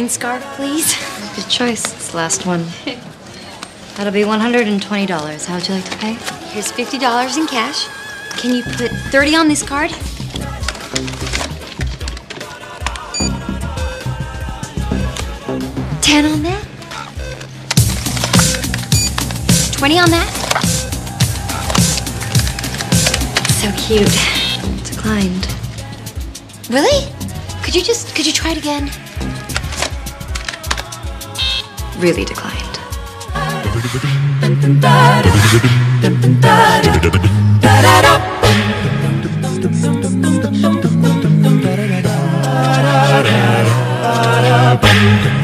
green scarf, please. Good choice. It's the last one. That'll be $120. How would you like to pay? Here's $50 in cash. Can you put 30 on this card? Ten on that? Twenty on that? So cute. Declined. Really? Could you just could you try it again? Really declined.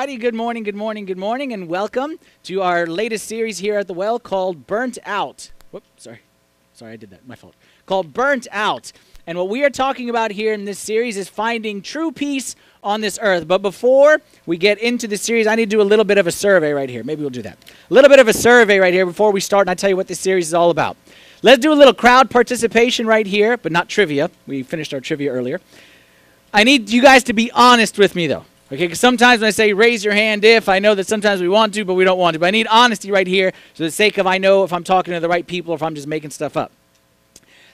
Everybody, good morning, good morning, good morning, and welcome to our latest series here at the Well called Burnt Out. Whoop, sorry. Sorry, I did that. My fault. Called Burnt Out. And what we are talking about here in this series is finding true peace on this earth. But before we get into the series, I need to do a little bit of a survey right here. Maybe we'll do that. A little bit of a survey right here before we start, and I tell you what this series is all about. Let's do a little crowd participation right here, but not trivia. We finished our trivia earlier. I need you guys to be honest with me, though. Okay, because sometimes when I say raise your hand if, I know that sometimes we want to, but we don't want to. But I need honesty right here for the sake of I know if I'm talking to the right people or if I'm just making stuff up.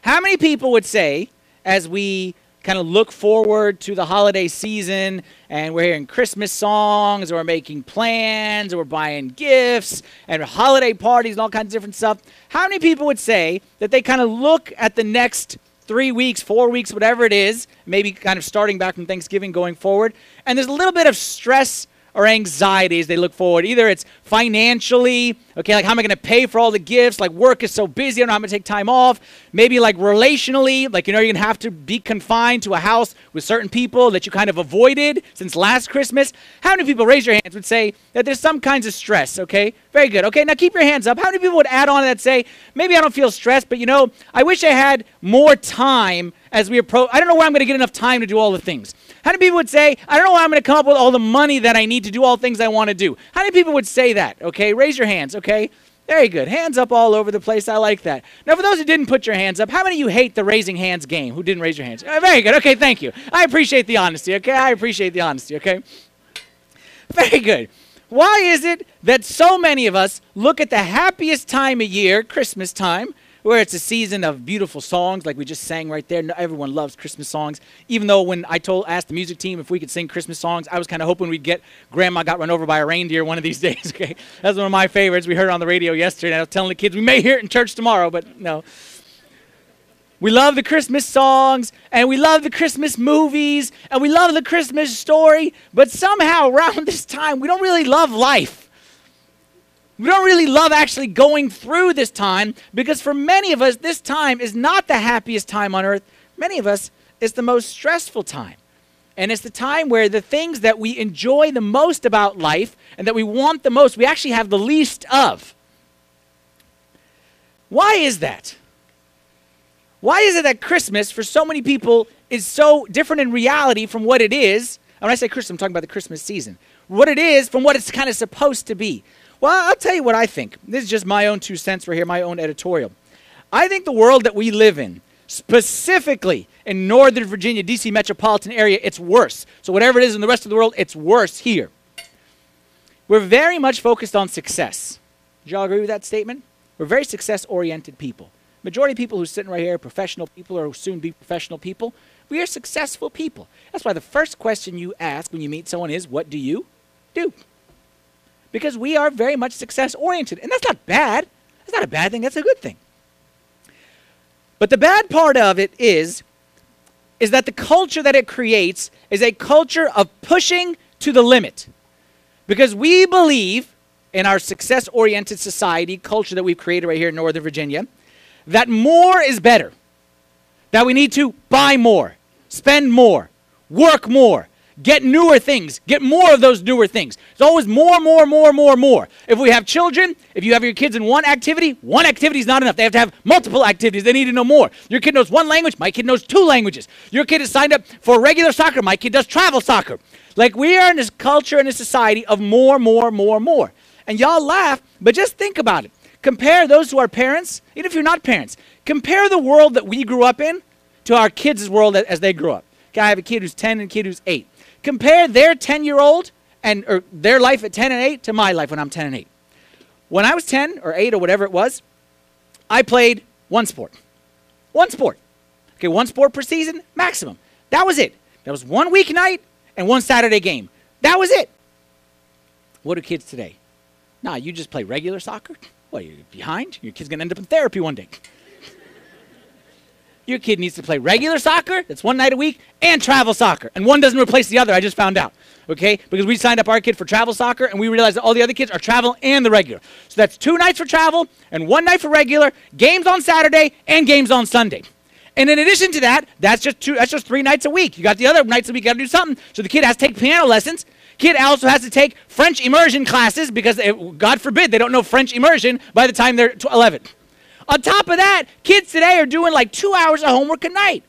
How many people would say, as we kind of look forward to the holiday season and we're hearing Christmas songs or making plans or buying gifts and holiday parties and all kinds of different stuff, how many people would say that they kind of look at the next three weeks, four weeks, whatever it is, maybe kind of starting back from Thanksgiving going forward. And there's a little bit of stress or anxiety as they look forward. Either it's financially, okay, like how am I going to pay for all the gifts? Like work is so busy, I don't know how I'm going to take time off. Maybe like relationally, like you know, you're going to have to be confined to a house with certain people that you kind of avoided since last Christmas. How many people, raise your hands, would say that there's some kinds of stress, okay? Very good. Okay, now keep your hands up. How many people would add on that say, maybe I don't feel stressed, but you know, I wish I had more time as we approach. I don't know where I'm going to get enough time to do all the things. How many people would say, I don't know where I'm going to come up with all the money that I need to do all things I want to do? How many people would say that? Okay, raise your hands, okay? Very good. Hands up all over the place. I like that. Now, for those who didn't put your hands up, how many of you hate the raising hands game? Who didn't raise your hands? Uh, very good. Okay, thank you. I appreciate the honesty, okay? I appreciate the honesty, okay? Very good. Why is it that so many of us look at the happiest time of year, Christmas time, where it's a season of beautiful songs like we just sang right there. Everyone loves Christmas songs. Even though when I told asked the music team if we could sing Christmas songs, I was kind of hoping we'd get Grandma Got Run Over by a Reindeer one of these days. Okay, that's one of my favorites. We heard it on the radio yesterday. I was telling the kids we may hear it in church tomorrow, but no. We love the Christmas songs and we love the Christmas movies and we love the Christmas story, but somehow around this time we don't really love life. We don't really love actually going through this time because for many of us, this time is not the happiest time on earth. Many of us, it's the most stressful time. And it's the time where the things that we enjoy the most about life and that we want the most, we actually have the least of. Why is that? Why is it that Christmas, for so many people, is so different in reality from what it is? And when I say Christmas, I'm talking about the Christmas season. What it is from what it's kind of supposed to be. Well, I'll tell you what I think. This is just my own two cents right here, my own editorial. I think the world that we live in, specifically in Northern Virginia, D.C. metropolitan area, it's worse. So, whatever it is in the rest of the world, it's worse here. We're very much focused on success. Do y'all agree with that statement? We're very success oriented people. Majority of people who are sitting right here are professional people or soon be professional people. We are successful people. That's why the first question you ask when you meet someone is, What do you do? Because we are very much success oriented. And that's not bad. That's not a bad thing, that's a good thing. But the bad part of it is is that the culture that it creates is a culture of pushing to the limit. Because we believe in our success oriented society culture that we've created right here in Northern Virginia that more is better. That we need to buy more, spend more, work more, get newer things, get more of those newer things. It's always more, more, more, more, more. If we have children, if you have your kids in one activity, one activity is not enough. They have to have multiple activities. They need to know more. Your kid knows one language, my kid knows two languages. Your kid is signed up for regular soccer, my kid does travel soccer. Like we are in this culture and a society of more, more, more, more. And y'all laugh, but just think about it. Compare those who are parents, even if you're not parents, compare the world that we grew up in to our kids' world as they grew up. Okay, I have a kid who's 10 and a kid who's 8. Compare their 10 year old and or their life at 10 and 8 to my life when I'm 10 and 8. When I was 10 or 8 or whatever it was, I played one sport. One sport. Okay, one sport per season, maximum. That was it. That was one weeknight and one Saturday game. That was it. What do kids today? Nah, you just play regular soccer? What, are you behind? Your kid's going to end up in therapy one day. Your kid needs to play regular soccer, that's one night a week, and travel soccer. And one doesn't replace the other, I just found out. Okay? Because we signed up our kid for travel soccer and we realized that all the other kids are travel and the regular. So that's two nights for travel and one night for regular, games on Saturday and games on Sunday. And in addition to that, that's just two that's just three nights a week. You got the other nights a week, you gotta do something. So the kid has to take piano lessons. Kid also has to take French immersion classes because, it, God forbid, they don't know French immersion by the time they're 11. On top of that, kids today are doing like two hours of homework a night.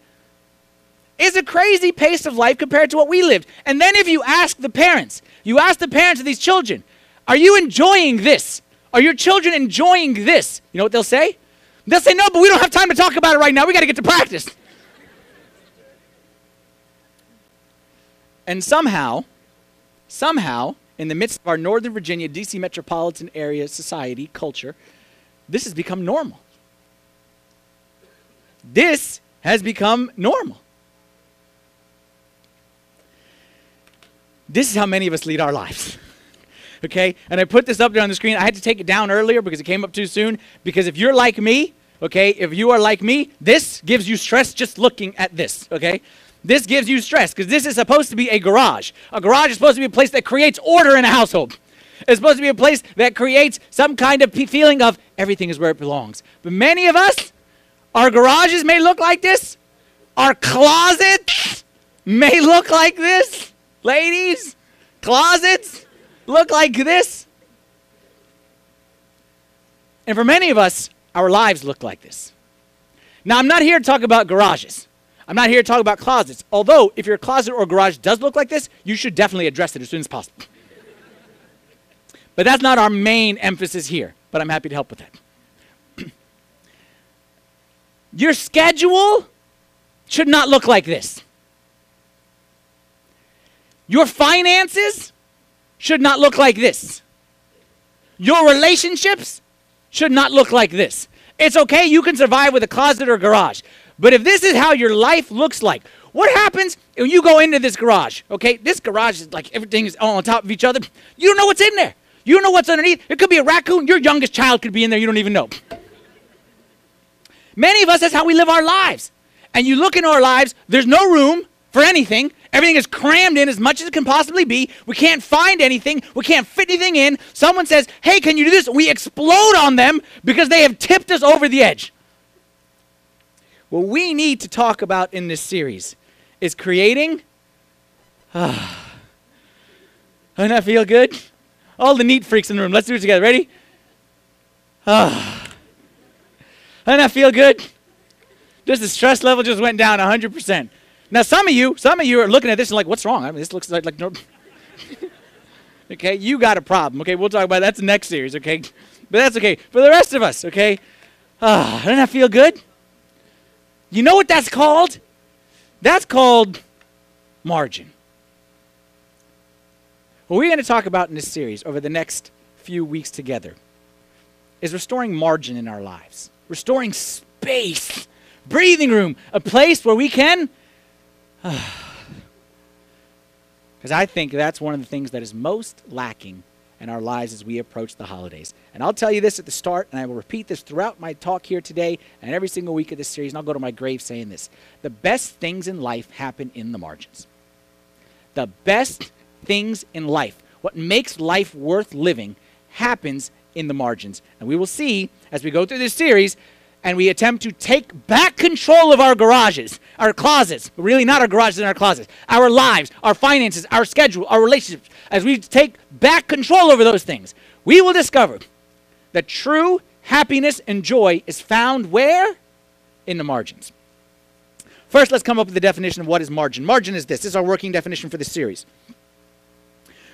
It's a crazy pace of life compared to what we lived. And then if you ask the parents, you ask the parents of these children, are you enjoying this? Are your children enjoying this? You know what they'll say? They'll say, no, but we don't have time to talk about it right now. We got to get to practice. and somehow, somehow, in the midst of our Northern Virginia, D.C. metropolitan area society, culture, this has become normal. This has become normal. This is how many of us lead our lives. okay? And I put this up there on the screen. I had to take it down earlier because it came up too soon. Because if you're like me, okay, if you are like me, this gives you stress just looking at this, okay? This gives you stress because this is supposed to be a garage. A garage is supposed to be a place that creates order in a household. It's supposed to be a place that creates some kind of feeling of everything is where it belongs. But many of us, our garages may look like this, our closets may look like this. Ladies, closets look like this. And for many of us, our lives look like this. Now, I'm not here to talk about garages. I'm not here to talk about closets. Although, if your closet or garage does look like this, you should definitely address it as soon as possible. but that's not our main emphasis here, but I'm happy to help with that. Your schedule should not look like this. Your finances should not look like this. Your relationships should not look like this. It's okay, you can survive with a closet or garage. But if this is how your life looks like, what happens when you go into this garage? Okay, this garage is like everything is on top of each other. You don't know what's in there. You don't know what's underneath. It could be a raccoon. Your youngest child could be in there. You don't even know. Many of us, that's how we live our lives. And you look in our lives, there's no room for anything. Everything is crammed in as much as it can possibly be. We can't find anything. We can't fit anything in. Someone says, Hey, can you do this? We explode on them because they have tipped us over the edge. What we need to talk about in this series is creating. Ah, doesn't that feel good? All the neat freaks in the room, let's do it together. Ready? Ah, doesn't that feel good? Just the stress level just went down 100%. Now, some of you, some of you are looking at this and like, what's wrong? I mean, this looks like, like no. okay, you got a problem. Okay, we'll talk about that. that's next series. Okay, but that's okay for the rest of us. Okay, ah, doesn't that feel good? You know what that's called? That's called margin. What we're going to talk about in this series over the next few weeks together is restoring margin in our lives, restoring space, breathing room, a place where we can because I think that's one of the things that is most lacking in our lives as we approach the holidays. And I'll tell you this at the start, and I will repeat this throughout my talk here today and every single week of this series, and I'll go to my grave saying this. The best things in life happen in the margins. The best things in life, what makes life worth living, happens in the margins. And we will see as we go through this series and we attempt to take back control of our garages, our closets, really not our garages and our closets, our lives, our finances, our schedule, our relationships, as we take back control over those things, we will discover that true happiness and joy is found where? In the margins. First, let's come up with the definition of what is margin. Margin is this. This is our working definition for this series.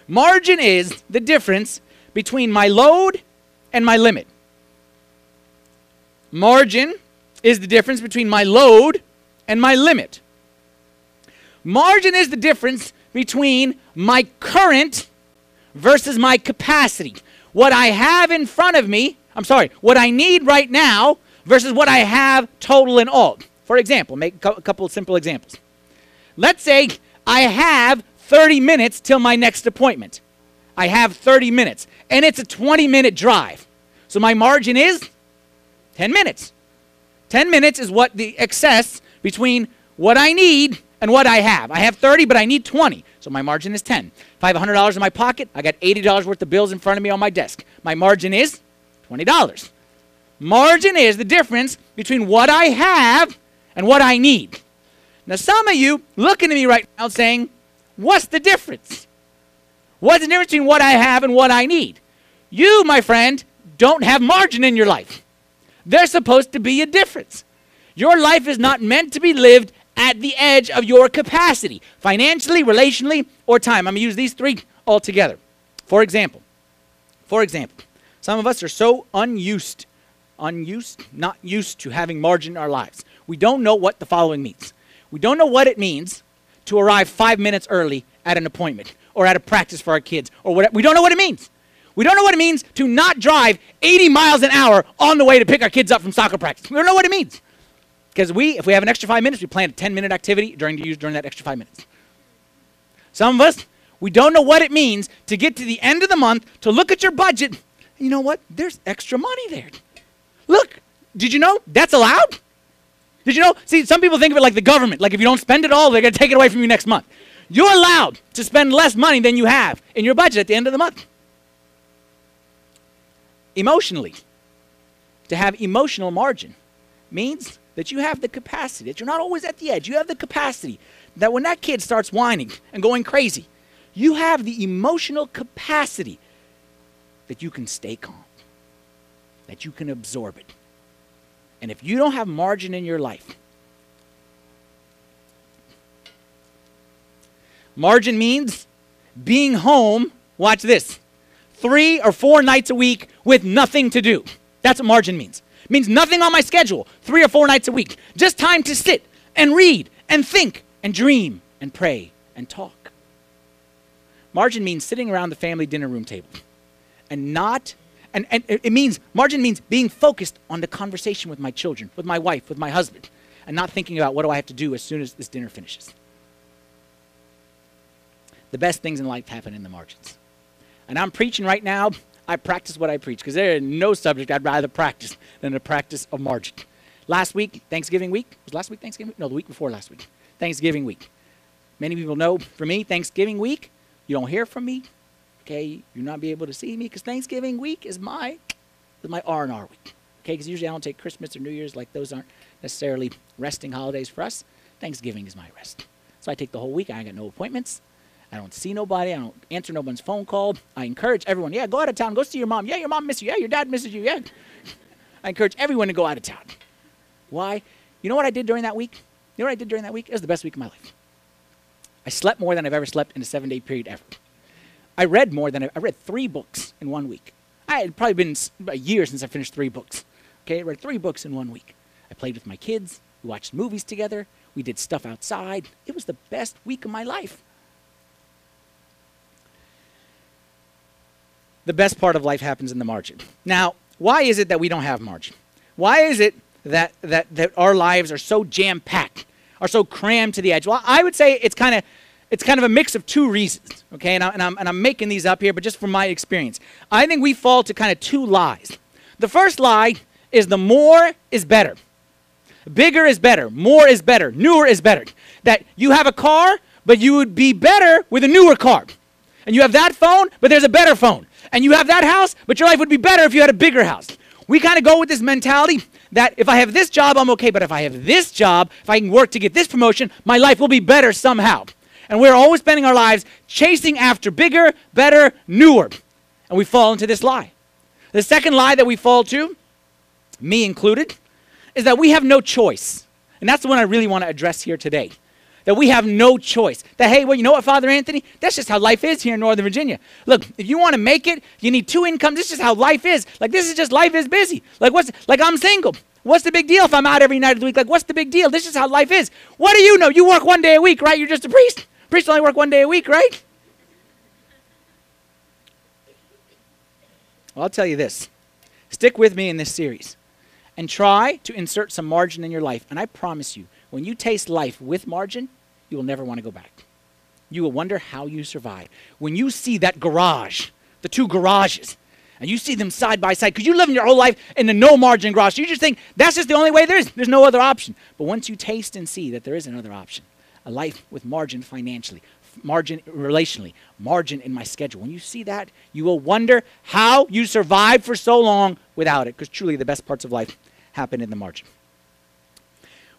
Margin is the difference between my load and my limit. Margin is the difference between my load and my limit. Margin is the difference between my current versus my capacity. What I have in front of me, I'm sorry, what I need right now versus what I have total and all. For example, make a couple simple examples. Let's say I have 30 minutes till my next appointment. I have 30 minutes, and it's a 20 minute drive. So my margin is 10 minutes. 10 minutes is what the excess between what I need and what I have. I have 30, but I need 20. So my margin is 10. If I have $100 in my pocket, I got $80 worth of bills in front of me on my desk. My margin is $20. Margin is the difference between what I have and what I need. Now, some of you looking at me right now saying, What's the difference? What's the difference between what I have and what I need? You, my friend, don't have margin in your life. There's supposed to be a difference. Your life is not meant to be lived at the edge of your capacity, financially, relationally, or time. I'm going to use these three all together. For example, for example, some of us are so unused, unused, not used to having margin in our lives. We don't know what the following means. We don't know what it means to arrive five minutes early at an appointment or out of practice for our kids or whatever. We don't know what it means. We don't know what it means to not drive 80 miles an hour on the way to pick our kids up from soccer practice. We don't know what it means. Because we, if we have an extra five minutes, we plan a 10 minute activity during to use during that extra five minutes. Some of us, we don't know what it means to get to the end of the month to look at your budget. you know what? There's extra money there. Look, did you know that's allowed? Did you know? See, some people think of it like the government. Like if you don't spend it all, they're going to take it away from you next month. You're allowed to spend less money than you have in your budget at the end of the month. Emotionally, to have emotional margin means that you have the capacity, that you're not always at the edge. You have the capacity that when that kid starts whining and going crazy, you have the emotional capacity that you can stay calm, that you can absorb it. And if you don't have margin in your life, margin means being home, watch this, three or four nights a week with nothing to do. That's what margin means. It means nothing on my schedule, three or four nights a week. Just time to sit and read and think and dream and pray and talk. Margin means sitting around the family dinner room table and not, and, and it means, margin means being focused on the conversation with my children, with my wife, with my husband, and not thinking about what do I have to do as soon as this dinner finishes. The best things in life happen in the margins. And I'm preaching right now I practice what I preach because there is no subject I'd rather practice than the practice of margin. Last week, Thanksgiving week, was last week Thanksgiving? Week? No, the week before last week. Thanksgiving week. Many people know for me, Thanksgiving week, you don't hear from me. Okay, you'll not be able to see me because Thanksgiving week is my is my R and R week. Okay, because usually I don't take Christmas or New Year's like those aren't necessarily resting holidays for us. Thanksgiving is my rest. So I take the whole week. I ain't got no appointments. I don't see nobody. I don't answer nobody's phone call. I encourage everyone, yeah, go out of town. Go see your mom. Yeah, your mom misses you. Yeah, your dad misses you. Yeah. I encourage everyone to go out of town. Why? You know what I did during that week? You know what I did during that week? It was the best week of my life. I slept more than I've ever slept in a seven day period ever. I read more than I, I read three books in one week. I had probably been a year since I finished three books. Okay, I read three books in one week. I played with my kids. We watched movies together. We did stuff outside. It was the best week of my life. The best part of life happens in the margin. Now, why is it that we don't have margin? Why is it that, that, that our lives are so jam packed, are so crammed to the edge? Well, I would say it's kind of it's kind of a mix of two reasons, okay? And, I, and, I'm, and I'm making these up here, but just from my experience. I think we fall to kind of two lies. The first lie is the more is better. Bigger is better. More is better. Newer is better. That you have a car, but you would be better with a newer car. And you have that phone, but there's a better phone. And you have that house, but your life would be better if you had a bigger house. We kind of go with this mentality that if I have this job, I'm okay, but if I have this job, if I can work to get this promotion, my life will be better somehow. And we're always spending our lives chasing after bigger, better, newer. And we fall into this lie. The second lie that we fall to, me included, is that we have no choice. And that's the one I really want to address here today. That we have no choice. That, hey, well, you know what, Father Anthony? That's just how life is here in Northern Virginia. Look, if you want to make it, you need two incomes. This is how life is. Like, this is just life is busy. Like, what's, like, I'm single. What's the big deal if I'm out every night of the week? Like, what's the big deal? This is how life is. What do you know? You work one day a week, right? You're just a priest. Priests only work one day a week, right? Well, I'll tell you this. Stick with me in this series and try to insert some margin in your life. And I promise you, when you taste life with margin, you will never want to go back. You will wonder how you survive. When you see that garage, the two garages, and you see them side by side, because you live in your whole life in the no margin garage, you just think that's just the only way there is. There's no other option. But once you taste and see that there is another option, a life with margin financially, margin relationally, margin in my schedule. When you see that, you will wonder how you survived for so long without it, because truly the best parts of life happen in the margin.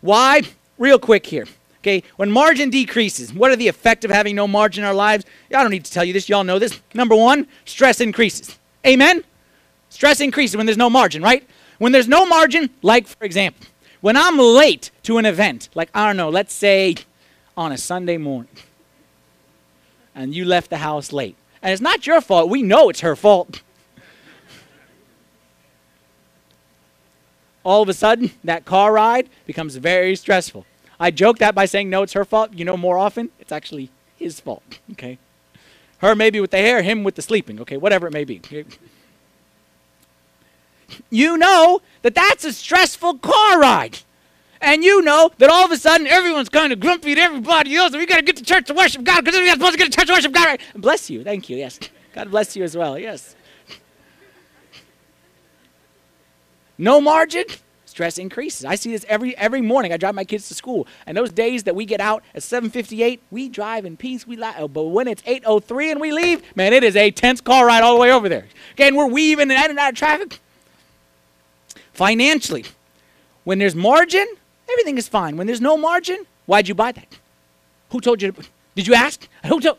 Why? Real quick here. Okay, when margin decreases, what are the effect of having no margin in our lives? I don't need to tell you this, y'all know this. Number one, stress increases. Amen? Stress increases when there's no margin, right? When there's no margin, like for example, when I'm late to an event, like I don't know, let's say on a Sunday morning and you left the house late. And it's not your fault. We know it's her fault. All of a sudden, that car ride becomes very stressful. I joke that by saying, no, it's her fault. You know, more often, it's actually his fault. Okay? Her maybe with the hair, him with the sleeping. Okay? Whatever it may be. You know that that's a stressful car ride and you know that all of a sudden everyone's kind of grumpy at everybody else, and we got to get to church to worship God because we're supposed to get to church to worship God. Right? Bless you. Thank you. Yes. God bless you as well. Yes. No margin, stress increases. I see this every every morning. I drive my kids to school, and those days that we get out at 7:58, we drive in peace. We la- but when it's 8:03 and we leave, man, it is a tense car ride all the way over there. Okay, and we're weaving in and out of traffic. Financially, when there's margin, Everything is fine. When there's no margin, why'd you buy that? Who told you to? Did you ask? Who told?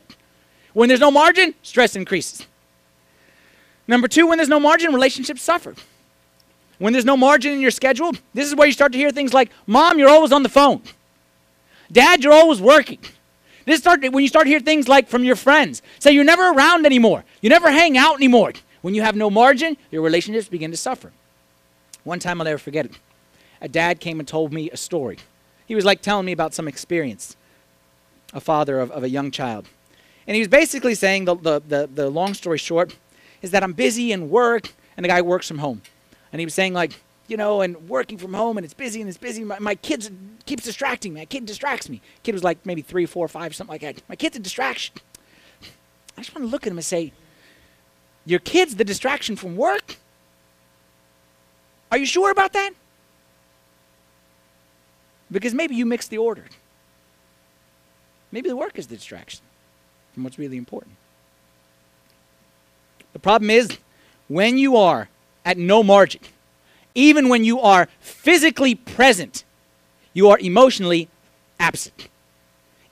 When there's no margin, stress increases. Number two, when there's no margin, relationships suffer. When there's no margin in your schedule, this is where you start to hear things like, Mom, you're always on the phone. Dad, you're always working. This start when you start to hear things like from your friends. Say you're never around anymore. You never hang out anymore. When you have no margin, your relationships begin to suffer. One time I'll never forget it a dad came and told me a story. He was like telling me about some experience, a father of, of a young child. And he was basically saying, the, the, the, the long story short, is that I'm busy and work, and the guy works from home. And he was saying, like, you know, and working from home, and it's busy and it's busy. My, my kid keeps distracting me. My kid distracts me. Kid was like maybe three, four, five, something like that. My kid's a distraction. I just want to look at him and say, Your kid's the distraction from work? Are you sure about that? Because maybe you mix the order. Maybe the work is the distraction from what's really important. The problem is when you are at no margin, even when you are physically present, you are emotionally absent.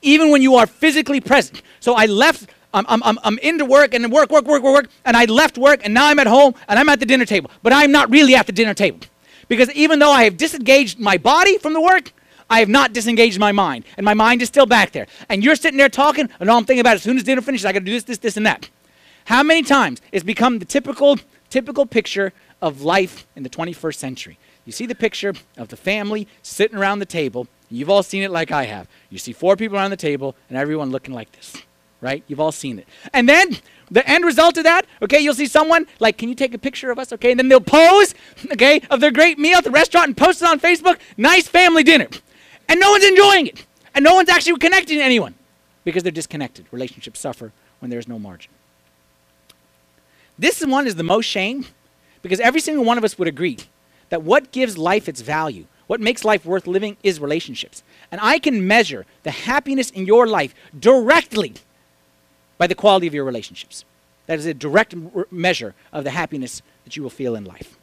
Even when you are physically present. So I left, I'm, I'm, I'm into work and work, work, work, work, work, and I left work and now I'm at home and I'm at the dinner table. But I'm not really at the dinner table. Because even though I have disengaged my body from the work, I have not disengaged my mind, and my mind is still back there. And you're sitting there talking, and all I'm thinking about as soon as dinner finishes, I got to do this, this, this, and that. How many times it's become the typical, typical picture of life in the 21st century? You see the picture of the family sitting around the table. You've all seen it like I have. You see four people around the table, and everyone looking like this, right? You've all seen it. And then the end result of that, okay, you'll see someone like, can you take a picture of us, okay? And then they'll pose, okay, of their great meal at the restaurant and post it on Facebook. Nice family dinner and no one's enjoying it, and no one's actually connecting to anyone. because they're disconnected. Relationships suffer when there's no margin. This one is the most shame because every single one of us would agree that what gives life its value, what makes life worth living, is relationships. And I can measure the happiness in your life directly by the quality of your relationships. That is a direct measure of the happiness that you will feel in life.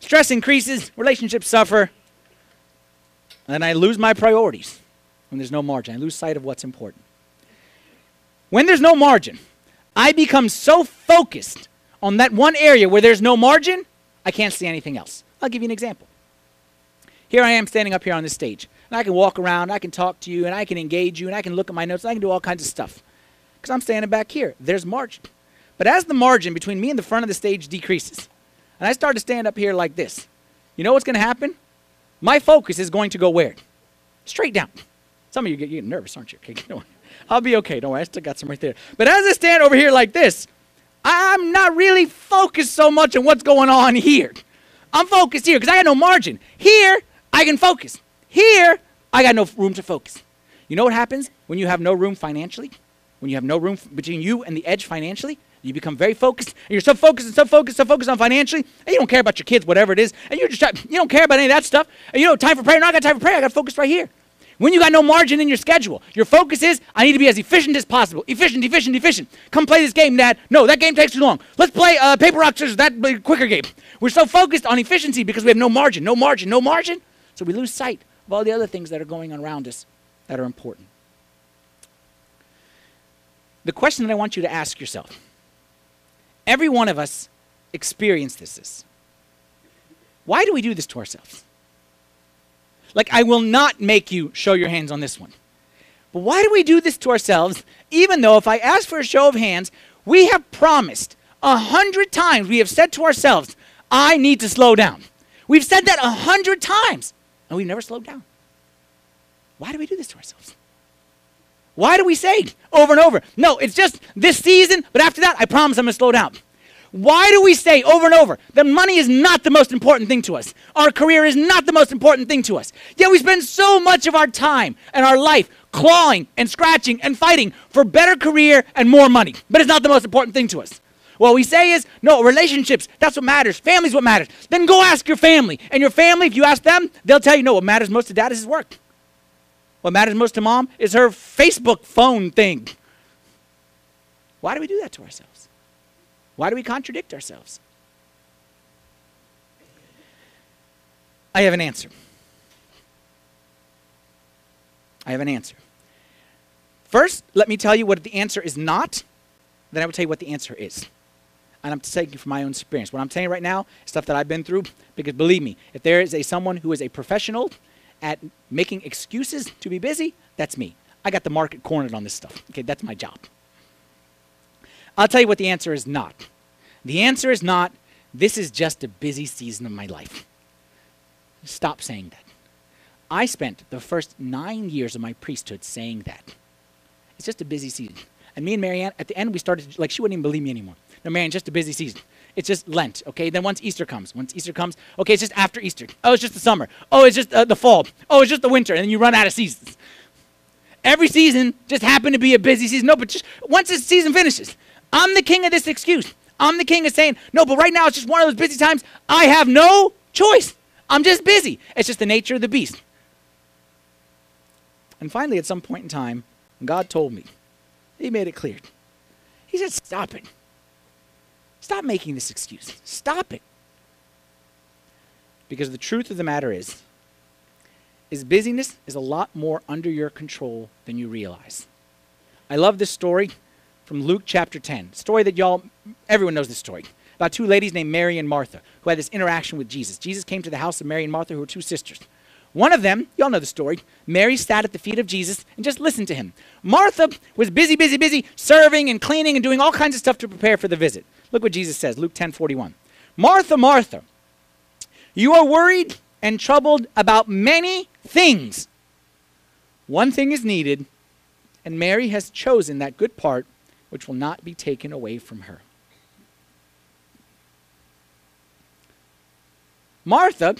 Stress increases, relationships suffer, and I lose my priorities when there's no margin. I lose sight of what's important. When there's no margin, I become so focused on that one area where there's no margin, I can't see anything else. I'll give you an example. Here I am standing up here on this stage, and I can walk around, I can talk to you, and I can engage you, and I can look at my notes, I can do all kinds of stuff. Because I'm standing back here. There's margin. But as the margin between me and the front of the stage decreases, and I start to stand up here like this, you know what's going to happen? My focus is going to go where? Straight down. Some of you get getting nervous, aren't you? Okay. I'll be okay. Don't worry. I still got some right there. But as I stand over here like this, I'm not really focused so much on what's going on here. I'm focused here because I got no margin. Here, I can focus. Here, I got no room to focus. You know what happens when you have no room financially? When you have no room f- between you and the edge financially? You become very focused, and you're so focused and so focused, so focused on financially, and you don't care about your kids, whatever it is, and you're just try- you don't care about any of that stuff. And you know, time for prayer. No, I got time for prayer. I got focused right here. When you got no margin in your schedule, your focus is, I need to be as efficient as possible. Efficient, efficient, efficient. Come play this game, Dad. No, that game takes too long. Let's play uh, paper rock scissors. That quicker game. We're so focused on efficiency because we have no margin, no margin, no margin. So we lose sight of all the other things that are going on around us that are important. The question that I want you to ask yourself every one of us experiences this. Why do we do this to ourselves? Like, I will not make you show your hands on this one. But why do we do this to ourselves, even though if I ask for a show of hands, we have promised a hundred times, we have said to ourselves, I need to slow down. We've said that a hundred times, and we've never slowed down. Why do we do this to ourselves? Why do we say over and over, no, it's just this season, but after that, I promise I'm going to slow down? Why do we say over and over that money is not the most important thing to us? Our career is not the most important thing to us. Yet we spend so much of our time and our life clawing and scratching and fighting for better career and more money. But it's not the most important thing to us. What we say is, no, relationships, that's what matters. Family's what matters. Then go ask your family. And your family, if you ask them, they'll tell you, no, what matters most to dad is his work. What matters most to mom is her Facebook phone thing. Why do we do that to ourselves? Why do we contradict ourselves? I have an answer. I have an answer. First, let me tell you what the answer is not, then I will tell you what the answer is. And I'm taking you from my own experience. What I'm telling you right now stuff that I've been through, because believe me, if there is a someone who is a professional at making excuses to be busy, that's me. I got the market cornered on this stuff. Okay, that's my job. I'll tell you what the answer is not. The answer is not, this is just a busy season of my life. Stop saying that. I spent the first nine years of my priesthood saying that. It's just a busy season. And me and Marianne, at the end, we started, like, she wouldn't even believe me anymore. No, Marianne, just a busy season. It's just Lent, okay? Then once Easter comes, once Easter comes, okay, it's just after Easter. Oh, it's just the summer. Oh, it's just uh, the fall. Oh, it's just the winter. And then you run out of seasons. Every season just happened to be a busy season. No, but just once this season finishes, I'm the king of this excuse. I'm the king of saying, no, but right now it's just one of those busy times. I have no choice. I'm just busy. It's just the nature of the beast. And finally, at some point in time, God told me, He made it clear. He said, Stop it. Stop making this excuse. Stop it. Because the truth of the matter is, is busyness is a lot more under your control than you realize. I love this story from Luke chapter 10. Story that y'all, everyone knows this story. About two ladies named Mary and Martha who had this interaction with Jesus. Jesus came to the house of Mary and Martha, who were two sisters. One of them, y'all know the story, Mary sat at the feet of Jesus and just listened to him. Martha was busy, busy, busy, serving and cleaning and doing all kinds of stuff to prepare for the visit. Look what Jesus says, Luke 10 41. Martha, Martha, you are worried and troubled about many things. One thing is needed, and Mary has chosen that good part which will not be taken away from her. Martha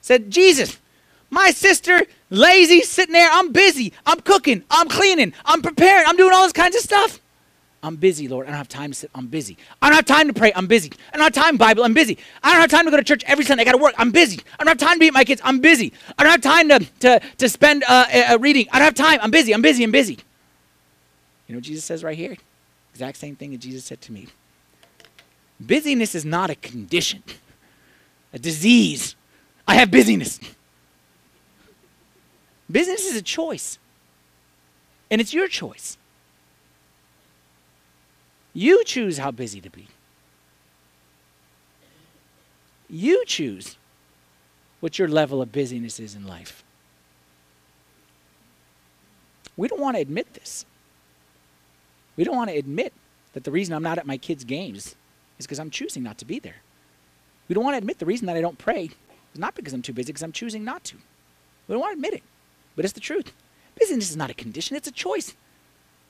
said, Jesus, My sister, lazy, sitting there. I'm busy. I'm cooking. I'm cleaning. I'm preparing. I'm doing all this kinds of stuff. I'm busy, Lord. I don't have time to sit. I'm busy. I don't have time to pray. I'm busy. I don't have time, Bible. I'm busy. I don't have time to go to church every Sunday. I got to work. I'm busy. I don't have time to be my kids. I'm busy. I don't have time to, to, to spend uh, uh, reading. I don't have time. I'm busy. I'm busy. I'm busy. You know what Jesus says right here? Exact same thing that Jesus said to me. Busyness is not a condition, a disease. I have busyness. Business is a choice, and it's your choice. You choose how busy to be. You choose what your level of busyness is in life. We don't want to admit this. We don't want to admit that the reason I'm not at my kids' games is because I'm choosing not to be there. We don't want to admit the reason that I don't pray is not because I'm too busy, because I'm choosing not to. We don't want to admit it, but it's the truth. Business is not a condition, it's a choice.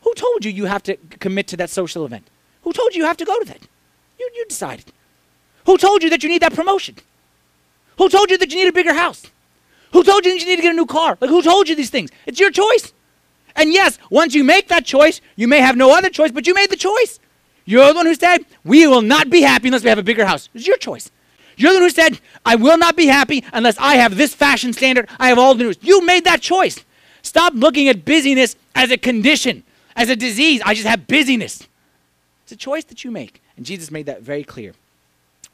Who told you you have to commit to that social event? Who told you you have to go to that? You, you decided. Who told you that you need that promotion? Who told you that you need a bigger house? Who told you that you need to get a new car? Like, who told you these things? It's your choice. And yes, once you make that choice, you may have no other choice, but you made the choice. You're the one who said, We will not be happy unless we have a bigger house. It's your choice. You're the one who said, I will not be happy unless I have this fashion standard. I have all the news. You made that choice. Stop looking at busyness as a condition, as a disease. I just have busyness. It's a choice that you make. And Jesus made that very clear.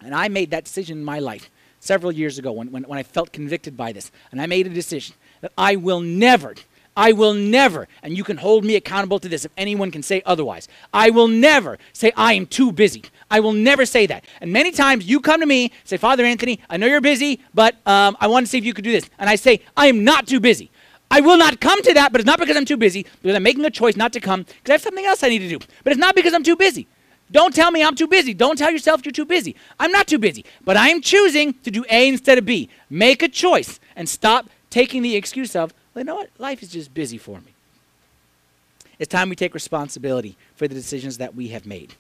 And I made that decision in my life several years ago when, when, when I felt convicted by this. And I made a decision that I will never I will never, and you can hold me accountable to this if anyone can say otherwise. I will never say I am too busy. I will never say that. And many times you come to me, say, Father Anthony, I know you're busy, but um, I want to see if you could do this. And I say, I am not too busy. I will not come to that, but it's not because I'm too busy, because I'm making a choice not to come, because I have something else I need to do. But it's not because I'm too busy. Don't tell me I'm too busy. Don't tell yourself you're too busy. I'm not too busy, but I am choosing to do A instead of B. Make a choice and stop taking the excuse of, well, you know what? Life is just busy for me. It's time we take responsibility for the decisions that we have made.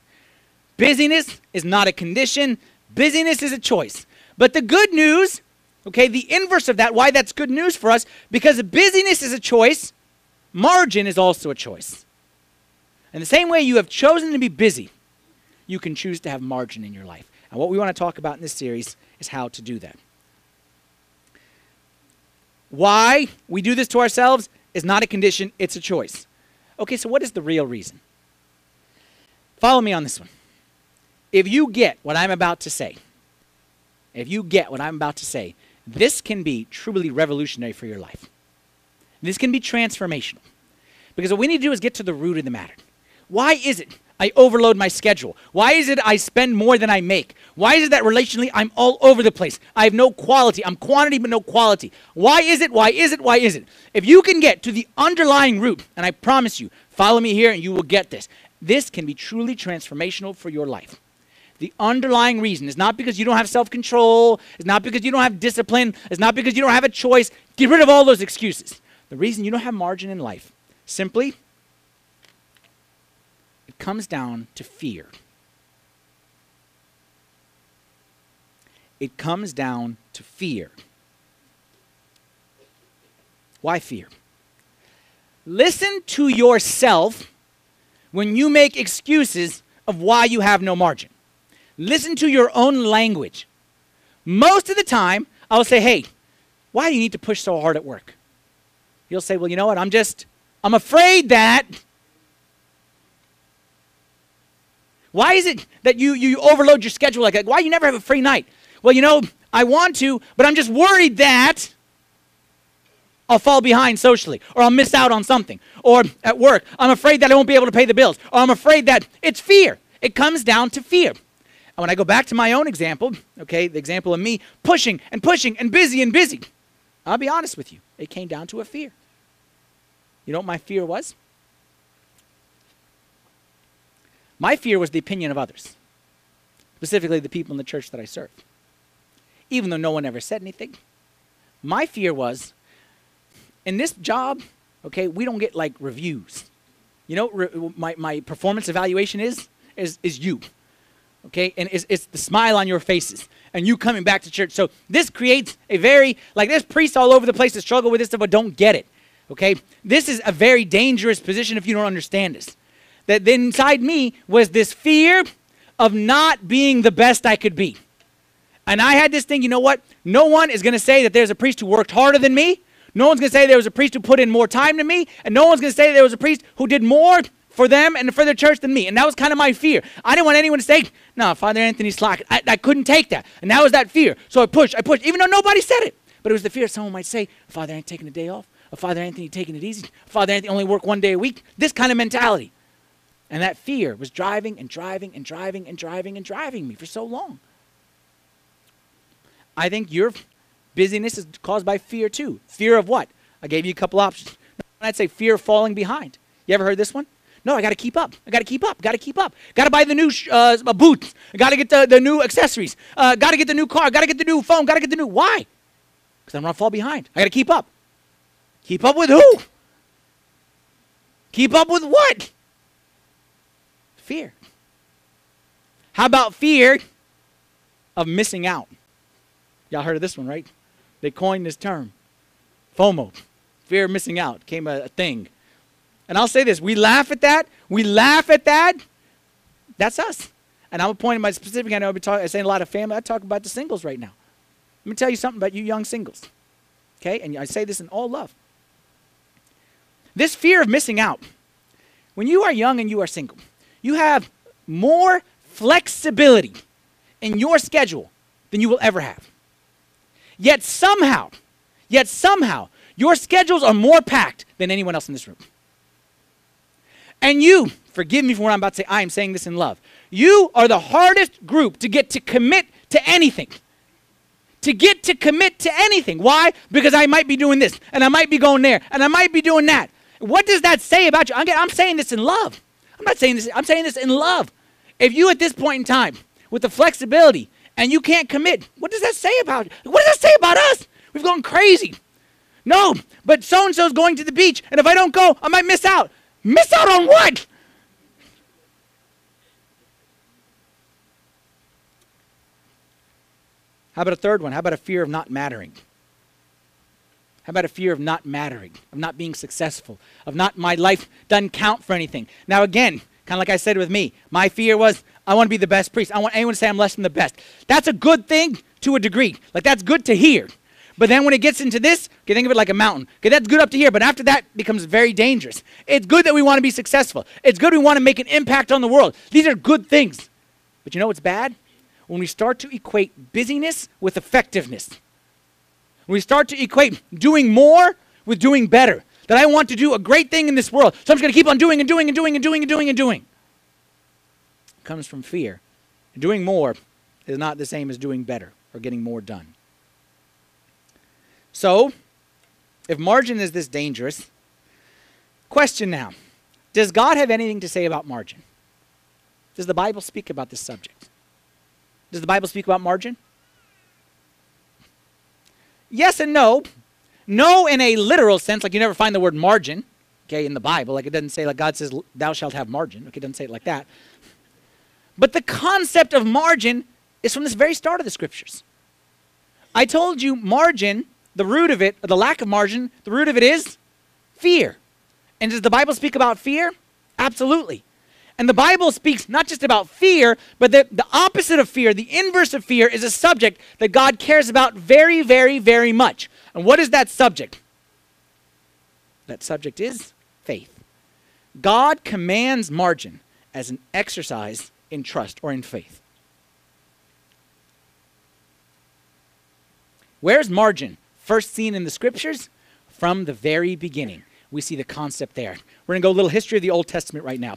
Busyness is not a condition, busyness is a choice. But the good news, okay, the inverse of that, why that's good news for us, because busyness is a choice, margin is also a choice. In the same way you have chosen to be busy, you can choose to have margin in your life. And what we want to talk about in this series is how to do that. Why we do this to ourselves is not a condition, it's a choice. Okay, so what is the real reason? Follow me on this one. If you get what I'm about to say, if you get what I'm about to say, this can be truly revolutionary for your life. This can be transformational. Because what we need to do is get to the root of the matter. Why is it I overload my schedule? Why is it I spend more than I make? Why is it that relationally I'm all over the place? I have no quality. I'm quantity but no quality. Why is it? Why is it? Why is it? If you can get to the underlying root, and I promise you, follow me here and you will get this. This can be truly transformational for your life. The underlying reason is not because you don't have self control, it's not because you don't have discipline, it's not because you don't have a choice. Get rid of all those excuses. The reason you don't have margin in life simply it comes down to fear. It comes down to fear. Why fear? Listen to yourself when you make excuses of why you have no margin. Listen to your own language. Most of the time, I'll say, hey, why do you need to push so hard at work? You'll say, well, you know what? I'm just, I'm afraid that. Why is it that you, you overload your schedule like that? Why you never have a free night? Well, you know, I want to, but I'm just worried that I'll fall behind socially, or I'll miss out on something, or at work, I'm afraid that I won't be able to pay the bills, or I'm afraid that it's fear. It comes down to fear. And when I go back to my own example, okay, the example of me pushing and pushing and busy and busy, I'll be honest with you, it came down to a fear. You know what my fear was? My fear was the opinion of others, specifically the people in the church that I serve. Even though no one ever said anything, my fear was in this job, okay, we don't get like reviews. You know, re- my, my performance evaluation is, is, is you. Okay? And it's, it's the smile on your faces and you coming back to church. So this creates a very, like, there's priests all over the place that struggle with this stuff but don't get it. Okay? This is a very dangerous position if you don't understand this. That inside me was this fear of not being the best I could be. And I had this thing, you know what? No one is going to say that there's a priest who worked harder than me. No one's going to say there was a priest who put in more time than me. And no one's going to say there was a priest who did more for them and for their church than me. And that was kind of my fear. I didn't want anyone to say, no, Father Anthony's slack. I, I couldn't take that. And that was that fear. So I pushed, I pushed, even though nobody said it. But it was the fear someone might say, Father Anthony taking a day off. Father Anthony taking it easy. Father Anthony only work one day a week. This kind of mentality. And that fear was driving and driving and driving and driving and driving me for so long. I think your busyness is caused by fear too. Fear of what? I gave you a couple options. I'd say fear of falling behind. You ever heard this one? No, I got to keep up. I got to keep up. Got to keep up. Got to buy the new uh, boots. Got to get the, the new accessories. Uh, got to get the new car. Got to get the new phone. Got to get the new. Why? Because I'm going to fall behind. I got to keep up. Keep up with who? Keep up with what? Fear. How about fear of missing out? Y'all heard of this one, right? They coined this term FOMO, fear of missing out, came a, a thing. And I'll say this we laugh at that. We laugh at that. That's us. And I'm pointing my specific, I know I've been talking, I say a lot of family. I talk about the singles right now. Let me tell you something about you young singles. Okay? And I say this in all love. This fear of missing out. When you are young and you are single, you have more flexibility in your schedule than you will ever have. Yet somehow, yet somehow, your schedules are more packed than anyone else in this room. And you, forgive me for what I'm about to say, I am saying this in love. You are the hardest group to get to commit to anything. To get to commit to anything. Why? Because I might be doing this, and I might be going there, and I might be doing that. What does that say about you? I'm, saying this in love. I'm not saying this, I'm saying this in love. If you at this point in time, with the flexibility, and you can't commit, what does that say about? What does that say about us? We've gone crazy. No, but so and so's going to the beach, and if I don't go, I might miss out. Miss out on what? How about a third one? How about a fear of not mattering? How about a fear of not mattering, of not being successful, of not my life doesn't count for anything? Now, again, kind of like I said with me, my fear was I want to be the best priest. I want anyone to say I'm less than the best. That's a good thing to a degree. Like, that's good to hear. But then when it gets into this, okay, think of it like a mountain. Okay, that's good up to here, but after that becomes very dangerous. It's good that we want to be successful. It's good we want to make an impact on the world. These are good things. But you know what's bad? When we start to equate busyness with effectiveness. We start to equate doing more with doing better. That I want to do a great thing in this world. So I'm just going to keep on doing and doing and doing and doing and doing and doing. It comes from fear. doing more is not the same as doing better or getting more done. So, if margin is this dangerous, question now Does God have anything to say about margin? Does the Bible speak about this subject? Does the Bible speak about margin? Yes and no. No in a literal sense, like you never find the word margin, okay, in the Bible. Like it doesn't say, like God says, thou shalt have margin. Okay, it doesn't say it like that. But the concept of margin is from this very start of the scriptures. I told you margin, the root of it, the lack of margin, the root of it is fear. And does the Bible speak about fear? Absolutely. And the Bible speaks not just about fear, but the, the opposite of fear, the inverse of fear, is a subject that God cares about very, very, very much. And what is that subject? That subject is faith. God commands margin as an exercise in trust or in faith. Where's margin? First seen in the scriptures? From the very beginning. We see the concept there. We're going to go a little history of the Old Testament right now.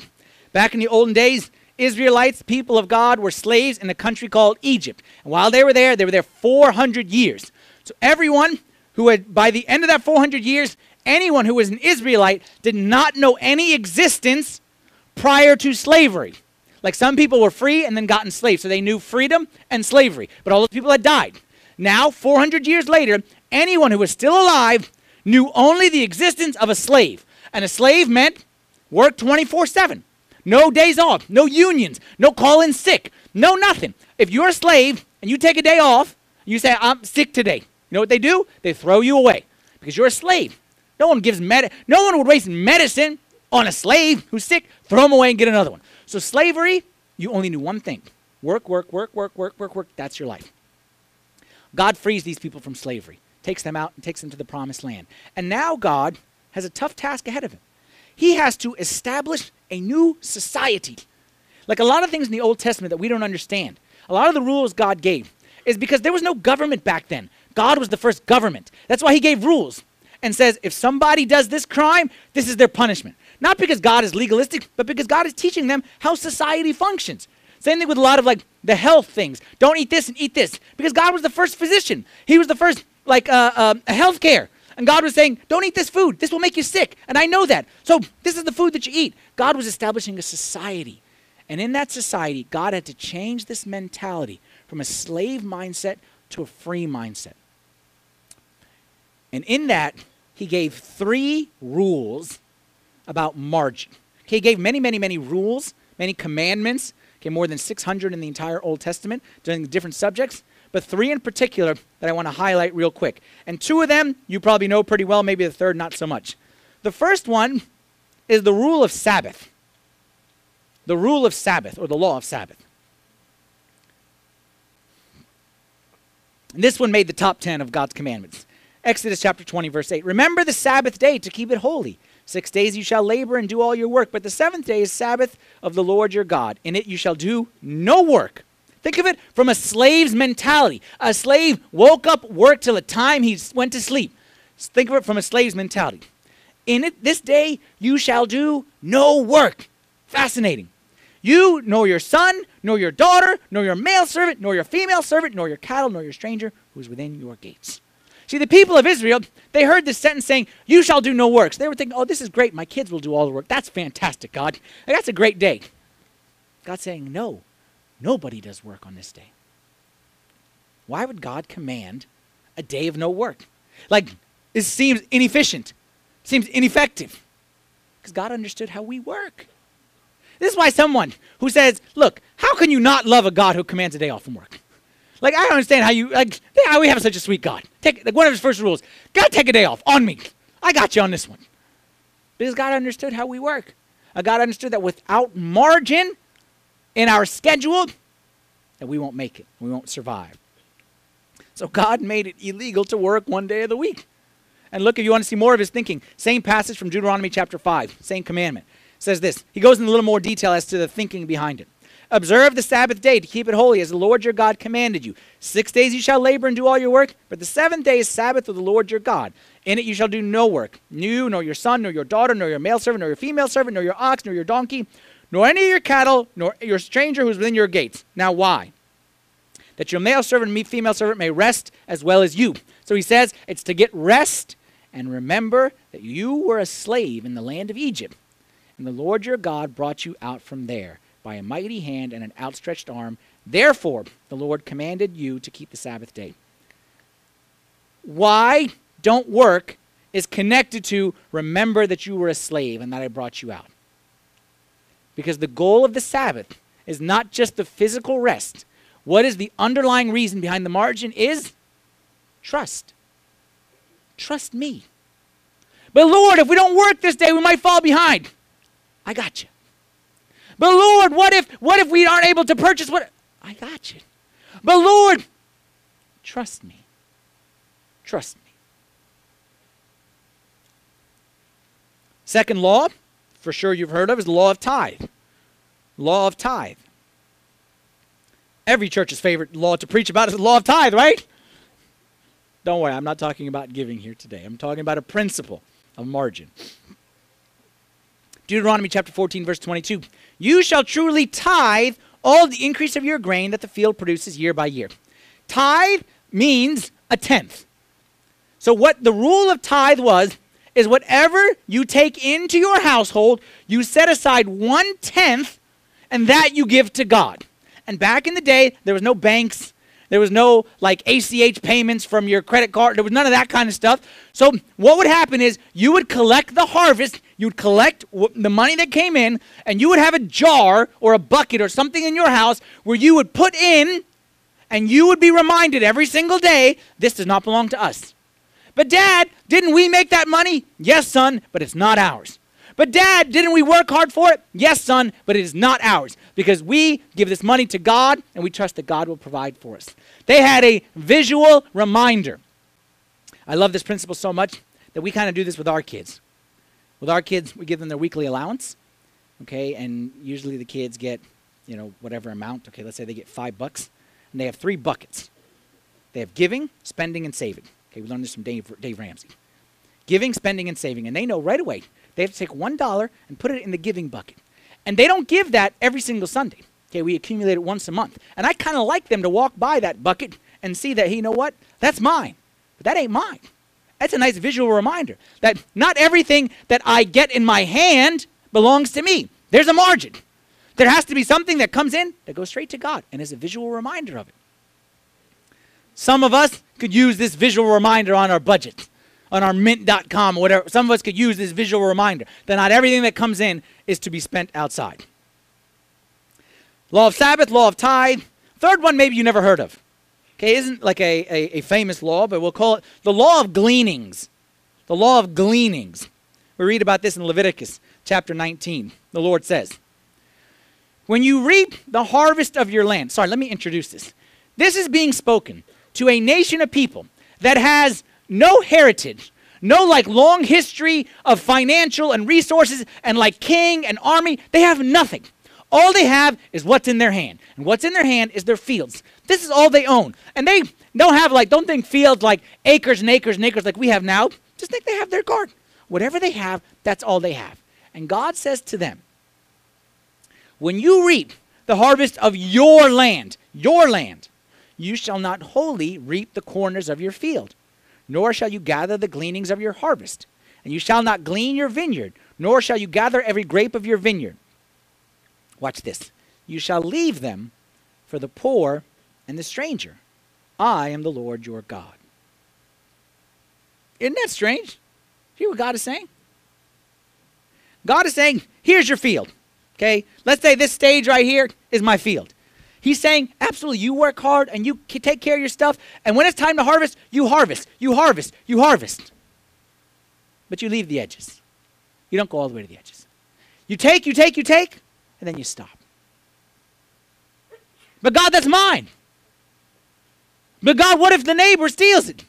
Back in the olden days, Israelites, people of God, were slaves in a country called Egypt. And while they were there, they were there 400 years. So everyone who had, by the end of that 400 years, anyone who was an Israelite did not know any existence prior to slavery. Like some people were free and then got enslaved, so they knew freedom and slavery. But all those people had died. Now, 400 years later, anyone who was still alive knew only the existence of a slave. And a slave meant work 24 7. No days off, no unions, no call in sick, No, nothing. If you're a slave and you take a day off, you say, I'm sick today. You know what they do? They throw you away because you're a slave. No one gives med- no one would waste medicine on a slave who's sick. Throw him away and get another one. So slavery, you only knew one thing. Work, work, work, work, work, work, work. That's your life. God frees these people from slavery, takes them out and takes them to the promised land. And now God has a tough task ahead of him. He has to establish a new society. Like a lot of things in the Old Testament that we don't understand. A lot of the rules God gave is because there was no government back then. God was the first government. That's why he gave rules and says if somebody does this crime, this is their punishment. Not because God is legalistic, but because God is teaching them how society functions. Same thing with a lot of like the health things. Don't eat this and eat this because God was the first physician. He was the first like uh, uh, health care. And God was saying, don't eat this food. This will make you sick. And I know that. So this is the food that you eat. God was establishing a society. And in that society, God had to change this mentality from a slave mindset to a free mindset. And in that, he gave three rules about margin. He gave many, many, many rules, many commandments. Okay, more than 600 in the entire Old Testament, with different subjects. But three in particular that I want to highlight real quick. And two of them you probably know pretty well, maybe the third not so much. The first one is the rule of Sabbath. The rule of Sabbath, or the law of Sabbath. And this one made the top 10 of God's commandments. Exodus chapter 20, verse 8. Remember the Sabbath day to keep it holy. Six days you shall labor and do all your work, but the seventh day is Sabbath of the Lord your God. In it you shall do no work. Think of it from a slave's mentality. A slave woke up, worked till the time he went to sleep. Think of it from a slave's mentality. In it this day you shall do no work. Fascinating. You, nor your son, nor your daughter, nor your male servant, nor your female servant, nor your cattle, nor your stranger who is within your gates. See, the people of Israel, they heard this sentence saying, You shall do no works. They were thinking, Oh, this is great. My kids will do all the work. That's fantastic, God. That's a great day. God's saying, No, nobody does work on this day. Why would God command a day of no work? Like, it seems inefficient, seems ineffective. Because God understood how we work. This is why someone who says, Look, how can you not love a God who commands a day off from work? Like I don't understand how you like how we have such a sweet God. Take like one of his first rules. God take a day off on me. I got you on this one. Because God understood how we work. Uh, God understood that without margin in our schedule, that we won't make it. We won't survive. So God made it illegal to work one day of the week. And look, if you want to see more of his thinking, same passage from Deuteronomy chapter 5, same commandment. Says this. He goes in a little more detail as to the thinking behind it. Observe the Sabbath day to keep it holy, as the Lord your God commanded you. Six days you shall labor and do all your work, but the seventh day is Sabbath of the Lord your God. In it you shall do no work, you, nor your son, nor your daughter, nor your male servant, nor your female servant, nor your ox, nor your donkey, nor any of your cattle, nor your stranger who is within your gates. Now why? That your male servant and female servant may rest as well as you. So he says it's to get rest and remember that you were a slave in the land of Egypt, and the Lord your God brought you out from there by a mighty hand and an outstretched arm. Therefore, the Lord commanded you to keep the Sabbath day. Why don't work is connected to remember that you were a slave and that I brought you out. Because the goal of the Sabbath is not just the physical rest. What is the underlying reason behind the margin is trust. Trust me. But Lord, if we don't work this day, we might fall behind. I got you. But Lord, what if what if we aren't able to purchase what I got you. But Lord, trust me. Trust me. Second law, for sure you've heard of, is the law of tithe. Law of tithe. Every church's favorite law to preach about is the law of tithe, right? Don't worry, I'm not talking about giving here today. I'm talking about a principle of margin. Deuteronomy chapter 14, verse 22. You shall truly tithe all the increase of your grain that the field produces year by year. Tithe means a tenth. So, what the rule of tithe was is whatever you take into your household, you set aside one tenth, and that you give to God. And back in the day, there was no banks, there was no like ACH payments from your credit card. There was none of that kind of stuff. So what would happen is you would collect the harvest you'd collect the money that came in, and you would have a jar or a bucket or something in your house where you would put in, and you would be reminded every single day this does not belong to us. But, Dad, didn't we make that money? Yes, son, but it's not ours. But, Dad, didn't we work hard for it? Yes, son, but it is not ours because we give this money to God and we trust that God will provide for us. They had a visual reminder. I love this principle so much that we kind of do this with our kids. With our kids, we give them their weekly allowance, okay, and usually the kids get, you know, whatever amount. Okay, let's say they get five bucks, and they have three buckets. They have giving, spending, and saving. We learned this from Dave, Dave Ramsey. Giving, spending, and saving, and they know right away they have to take one dollar and put it in the giving bucket, and they don't give that every single Sunday. Okay, we accumulate it once a month, and I kind of like them to walk by that bucket and see that, hey, you know what, that's mine, but that ain't mine. That's a nice visual reminder that not everything that I get in my hand belongs to me. There's a margin. There has to be something that comes in that goes straight to God and is a visual reminder of it. Some of us could use this visual reminder on our budget, on our mint.com or whatever. Some of us could use this visual reminder that not everything that comes in is to be spent outside. Law of Sabbath, law of tithe. Third one, maybe you never heard of. Okay, isn't like a, a, a, famous law, but we'll call it the law of gleanings. The law of gleanings. We read about this in Leviticus chapter 19. The Lord says, When you reap the harvest of your land, sorry, let me introduce this. This is being spoken to a nation of people that has no heritage, no like long history of financial and resources, and like king and army. They have nothing. All they have is what's in their hand. And what's in their hand is their fields. This is all they own. And they don't have like, don't think fields like acres and acres and acres like we have now. Just think they have their garden. Whatever they have, that's all they have. And God says to them, when you reap the harvest of your land, your land, you shall not wholly reap the corners of your field, nor shall you gather the gleanings of your harvest. And you shall not glean your vineyard, nor shall you gather every grape of your vineyard. Watch this. You shall leave them for the poor and the stranger. I am the Lord your God. Isn't that strange? Hear what God is saying? God is saying, here's your field. Okay? Let's say this stage right here is my field. He's saying, absolutely, you work hard and you take care of your stuff. And when it's time to harvest, you harvest, you harvest, you harvest. But you leave the edges. You don't go all the way to the edges. You take, you take, you take, and then you stop. But God, that's mine. But God, what if the neighbor steals it?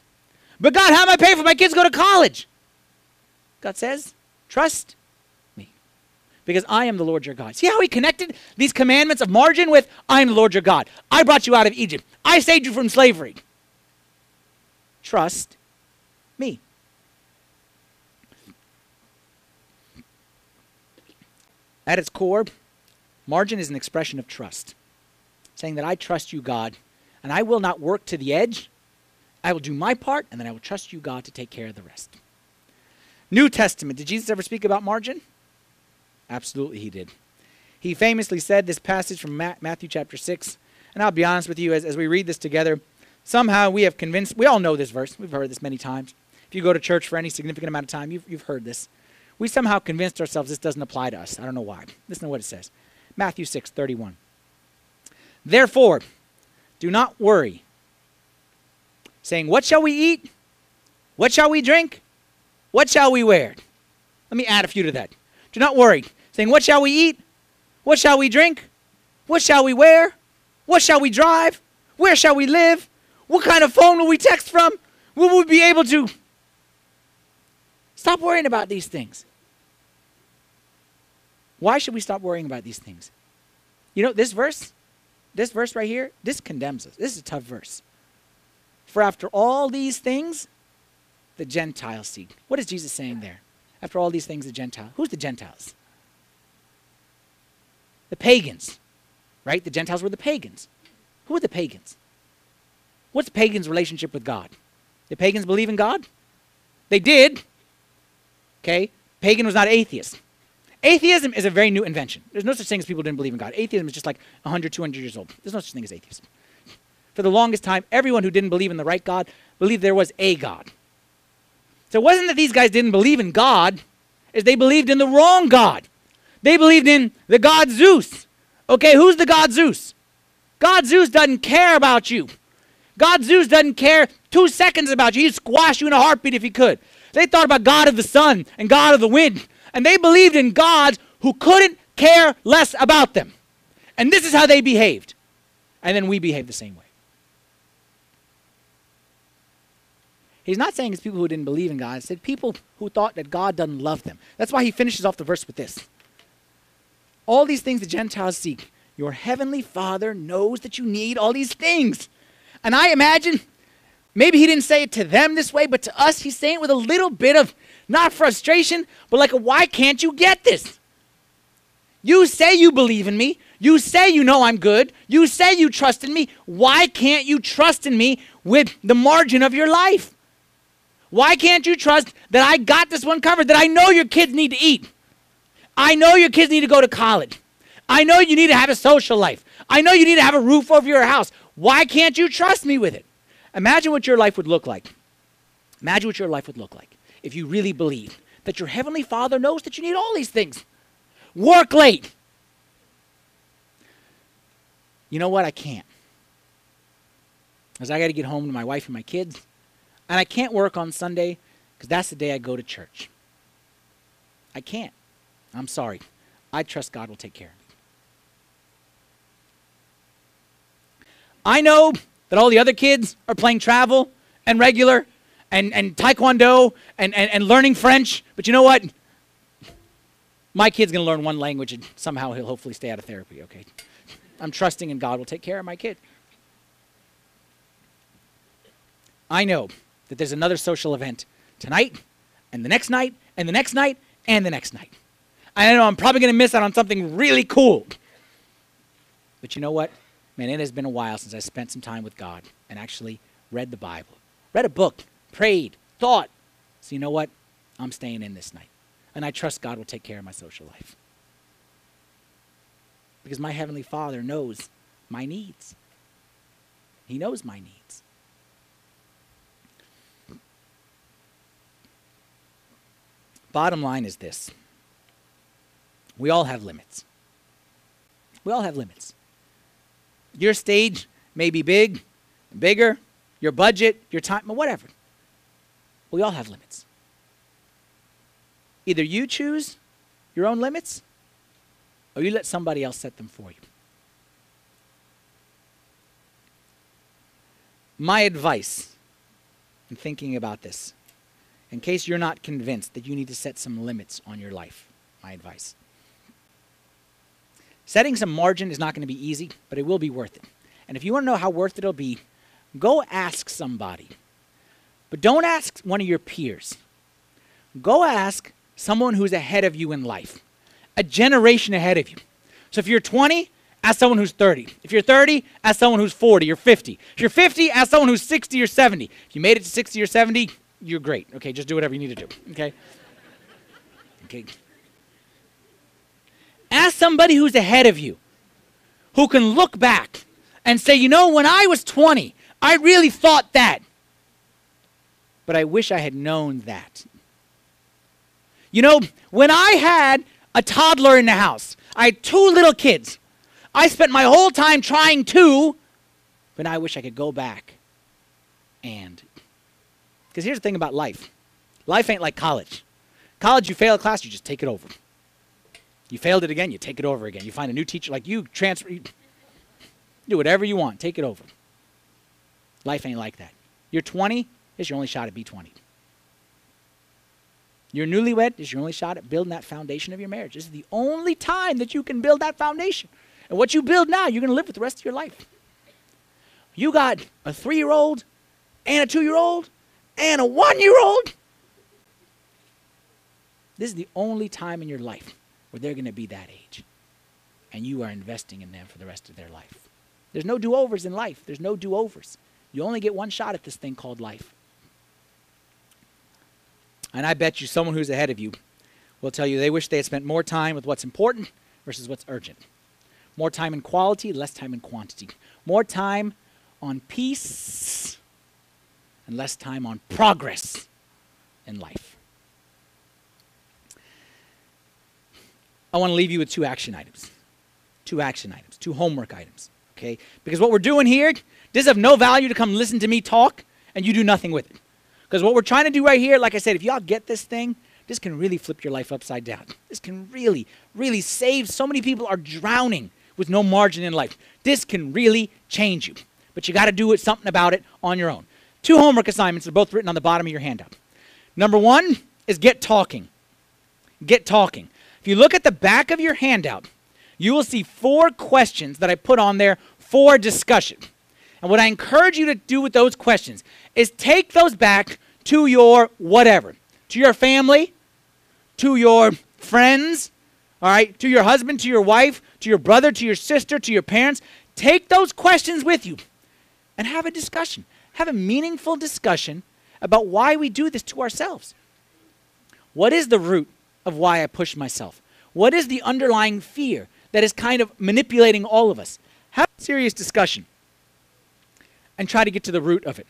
But God, how am I paying for my kids to go to college? God says, trust. Because I am the Lord your God. See how he connected these commandments of margin with I am the Lord your God. I brought you out of Egypt. I saved you from slavery. Trust me. At its core, margin is an expression of trust saying that I trust you, God, and I will not work to the edge. I will do my part, and then I will trust you, God, to take care of the rest. New Testament. Did Jesus ever speak about margin? Absolutely, he did. He famously said this passage from Matthew chapter 6, and I'll be honest with you, as, as we read this together, somehow we have convinced, we all know this verse, we've heard this many times. If you go to church for any significant amount of time, you've, you've heard this. We somehow convinced ourselves this doesn't apply to us. I don't know why. Listen to what it says Matthew 6, 31. Therefore, do not worry, saying, What shall we eat? What shall we drink? What shall we wear? Let me add a few to that. Do not worry, saying, What shall we eat? What shall we drink? What shall we wear? What shall we drive? Where shall we live? What kind of phone will we text from? Will we be able to? Stop worrying about these things. Why should we stop worrying about these things? You know, this verse, this verse right here, this condemns us. This is a tough verse. For after all these things, the Gentiles seek. What is Jesus saying there? After all these things, the Gentiles. Who's the Gentiles? The pagans, right? The Gentiles were the pagans. Who are the pagans? What's pagans' relationship with God? The pagans believe in God? They did. Okay? Pagan was not atheist. Atheism is a very new invention. There's no such thing as people didn't believe in God. Atheism is just like 100, 200 years old. There's no such thing as atheism. For the longest time, everyone who didn't believe in the right God believed there was a God. So it wasn't that these guys didn't believe in God is they believed in the wrong God. They believed in the god Zeus. Okay, who's the god Zeus? God Zeus doesn't care about you. God Zeus doesn't care two seconds about you. He'd squash you in a heartbeat if he could. They thought about God of the sun and God of the wind. And they believed in gods who couldn't care less about them. And this is how they behaved. And then we behave the same way. He's not saying it's people who didn't believe in God. He said people who thought that God doesn't love them. That's why he finishes off the verse with this. All these things the Gentiles seek. Your heavenly Father knows that you need all these things. And I imagine maybe he didn't say it to them this way, but to us, he's saying it with a little bit of not frustration, but like a why can't you get this? You say you believe in me. You say you know I'm good. You say you trust in me. Why can't you trust in me with the margin of your life? Why can't you trust that I got this one covered, that I know your kids need to eat? I know your kids need to go to college. I know you need to have a social life. I know you need to have a roof over your house. Why can't you trust me with it? Imagine what your life would look like. Imagine what your life would look like if you really believe that your Heavenly Father knows that you need all these things. Work late. You know what? I can't. Because I got to get home to my wife and my kids. And I can't work on Sunday because that's the day I go to church. I can't. I'm sorry. I trust God will take care of me. I know that all the other kids are playing travel and regular and, and taekwondo and, and, and learning French, but you know what? My kid's going to learn one language and somehow he'll hopefully stay out of therapy, okay? I'm trusting in God will take care of my kid. I know that there's another social event tonight and the next night and the next night and the next night. I know I'm probably going to miss out on something really cool. But you know what? Man, it has been a while since I spent some time with God and actually read the Bible, read a book, prayed, thought. So you know what? I'm staying in this night. And I trust God will take care of my social life. Because my Heavenly Father knows my needs. He knows my needs. Bottom line is this we all have limits. We all have limits. Your stage may be big, bigger, your budget, your time, whatever. We all have limits. Either you choose your own limits or you let somebody else set them for you. My advice in thinking about this in case you're not convinced that you need to set some limits on your life. My advice. Setting some margin is not going to be easy, but it will be worth it. And if you want to know how worth it will be, go ask somebody. But don't ask one of your peers. Go ask someone who's ahead of you in life, a generation ahead of you. So if you're 20, ask someone who's 30. If you're 30, ask someone who's 40 or 50. If you're 50, ask someone who's 60 or 70. If you made it to 60 or 70, you're great. Okay, just do whatever you need to do. Okay? Okay. Ask somebody who's ahead of you, who can look back and say, you know, when I was 20, I really thought that. But I wish I had known that. You know, when I had a toddler in the house, I had two little kids. I spent my whole time trying to, but I wish I could go back and because here's the thing about life life ain't like college. College, you fail a class, you just take it over. You failed it again, you take it over again. You find a new teacher, like you transfer, you do whatever you want, take it over. Life ain't like that. You're 20, it's your only shot at B20. You're newlywed, it's your only shot at building that foundation of your marriage. This is the only time that you can build that foundation. And what you build now, you're going to live with the rest of your life. You got a three year old and a two year old and a one year old. This is the only time in your life where they're going to be that age. And you are investing in them for the rest of their life. There's no do overs in life, there's no do overs. You only get one shot at this thing called life. And I bet you someone who's ahead of you will tell you they wish they had spent more time with what's important versus what's urgent. More time in quality, less time in quantity. More time on peace and less time on progress in life. I want to leave you with two action items. Two action items, two homework items. Okay? Because what we're doing here, this is of no value to come listen to me talk and you do nothing with it. Because what we're trying to do right here, like I said, if y'all get this thing, this can really flip your life upside down. This can really, really save. So many people are drowning with no margin in life. This can really change you. But you got to do it, something about it on your own. Two homework assignments are both written on the bottom of your handout. Number one is get talking. Get talking. If you look at the back of your handout, you will see four questions that I put on there for discussion. And what I encourage you to do with those questions is take those back to your whatever, to your family, to your friends, all right, to your husband, to your wife, to your brother, to your sister, to your parents. Take those questions with you and have a discussion. Have a meaningful discussion about why we do this to ourselves. What is the root of why I push myself? What is the underlying fear that is kind of manipulating all of us? Have a serious discussion and try to get to the root of it.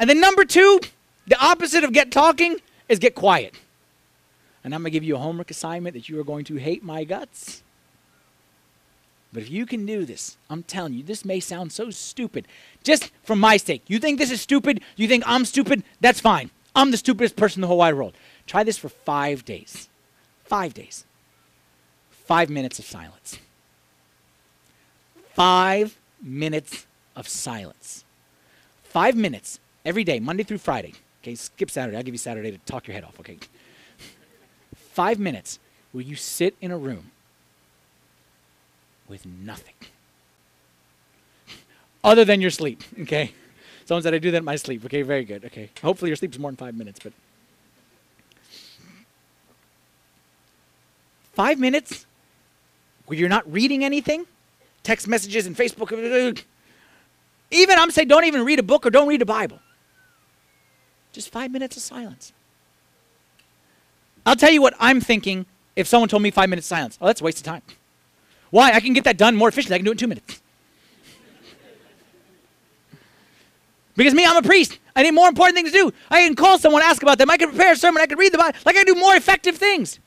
And then, number two, the opposite of get talking is get quiet. And I'm going to give you a homework assignment that you are going to hate my guts. But if you can do this, I'm telling you, this may sound so stupid. Just for my sake. You think this is stupid? You think I'm stupid? That's fine. I'm the stupidest person in the whole wide world. Try this for five days. Five days. Five minutes of silence. Five minutes of silence. Five minutes every day, Monday through Friday. Okay, skip Saturday. I'll give you Saturday to talk your head off, okay? five minutes where you sit in a room with nothing other than your sleep, okay? Someone said I do that in my sleep. Okay, very good. Okay. Hopefully your sleep is more than five minutes, but five minutes where you're not reading anything, text messages and Facebook. Even I'm saying don't even read a book or don't read a Bible. Just five minutes of silence. I'll tell you what I'm thinking if someone told me five minutes silence. Oh, that's a waste of time. Why? I can get that done more efficiently. I can do it in two minutes. because me, I'm a priest. I need more important things to do. I can call someone, ask about them. I can prepare a sermon. I can read the Bible. Like I can do more effective things.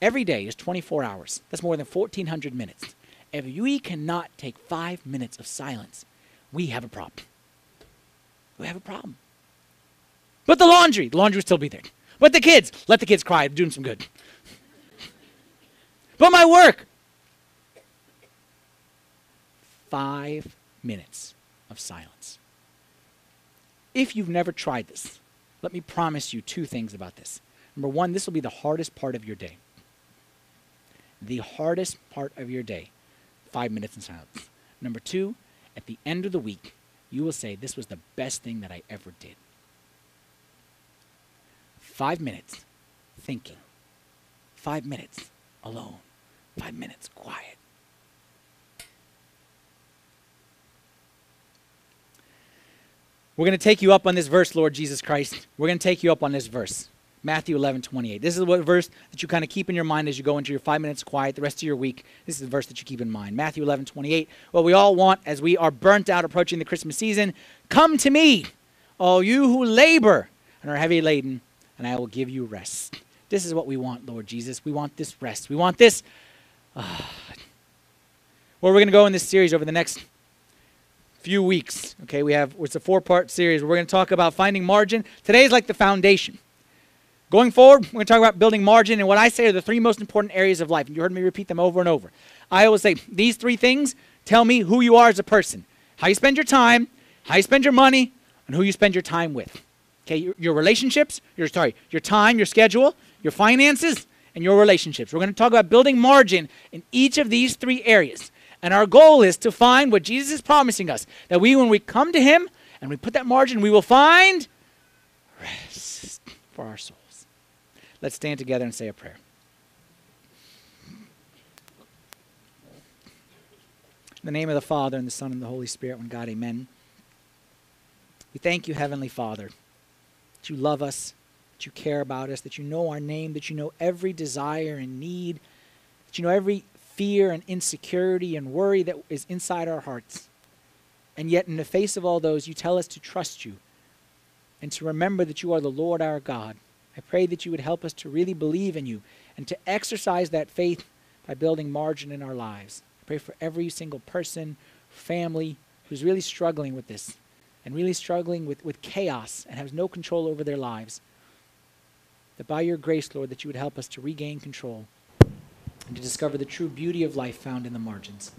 Every day is 24 hours. That's more than 1,400 minutes. If we cannot take five minutes of silence, we have a problem. We have a problem. But the laundry, the laundry will still be there. But the kids, let the kids cry. I'm doing some good. but my work, five minutes of silence. If you've never tried this, let me promise you two things about this. Number one, this will be the hardest part of your day. The hardest part of your day, five minutes in silence. Number two, at the end of the week, you will say, This was the best thing that I ever did. Five minutes thinking. Five minutes alone. Five minutes quiet. We're going to take you up on this verse, Lord Jesus Christ. We're going to take you up on this verse. Matthew 11, 28. This is what verse that you kind of keep in your mind as you go into your five minutes quiet the rest of your week. This is the verse that you keep in mind. Matthew 11, 28. What we all want as we are burnt out approaching the Christmas season come to me, all you who labor and are heavy laden, and I will give you rest. This is what we want, Lord Jesus. We want this rest. We want this. Uh, where we're going to go in this series over the next few weeks. Okay, we have it's a four-part series. We're going to talk about finding margin. Today is like the foundation. Going forward, we're going to talk about building margin, and what I say are the three most important areas of life. And you heard me repeat them over and over. I always say these three things tell me who you are as a person: how you spend your time, how you spend your money, and who you spend your time with. Okay, your, your relationships, your sorry, your time, your schedule, your finances, and your relationships. We're going to talk about building margin in each of these three areas. And our goal is to find what Jesus is promising us that we, when we come to Him and we put that margin, we will find rest for our souls. Let's stand together and say a prayer. In the name of the Father, and the Son, and the Holy Spirit, one God, amen. We thank you, Heavenly Father that you love us, that you care about us, that you know our name, that you know every desire and need, that you know every fear and insecurity and worry that is inside our hearts. And yet, in the face of all those, you tell us to trust you and to remember that you are the Lord our God I pray that you would help us to really believe in you and to exercise that faith by building margin in our lives. I pray for every single person, family who's really struggling with this and really struggling with, with chaos and has no control over their lives. That by your grace, Lord, that you would help us to regain control and to discover the true beauty of life found in the margins.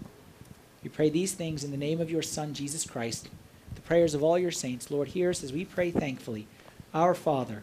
We pray these things in the name of your Son, Jesus Christ, the prayers of all your saints. Lord, hear us as we pray thankfully. Our Father,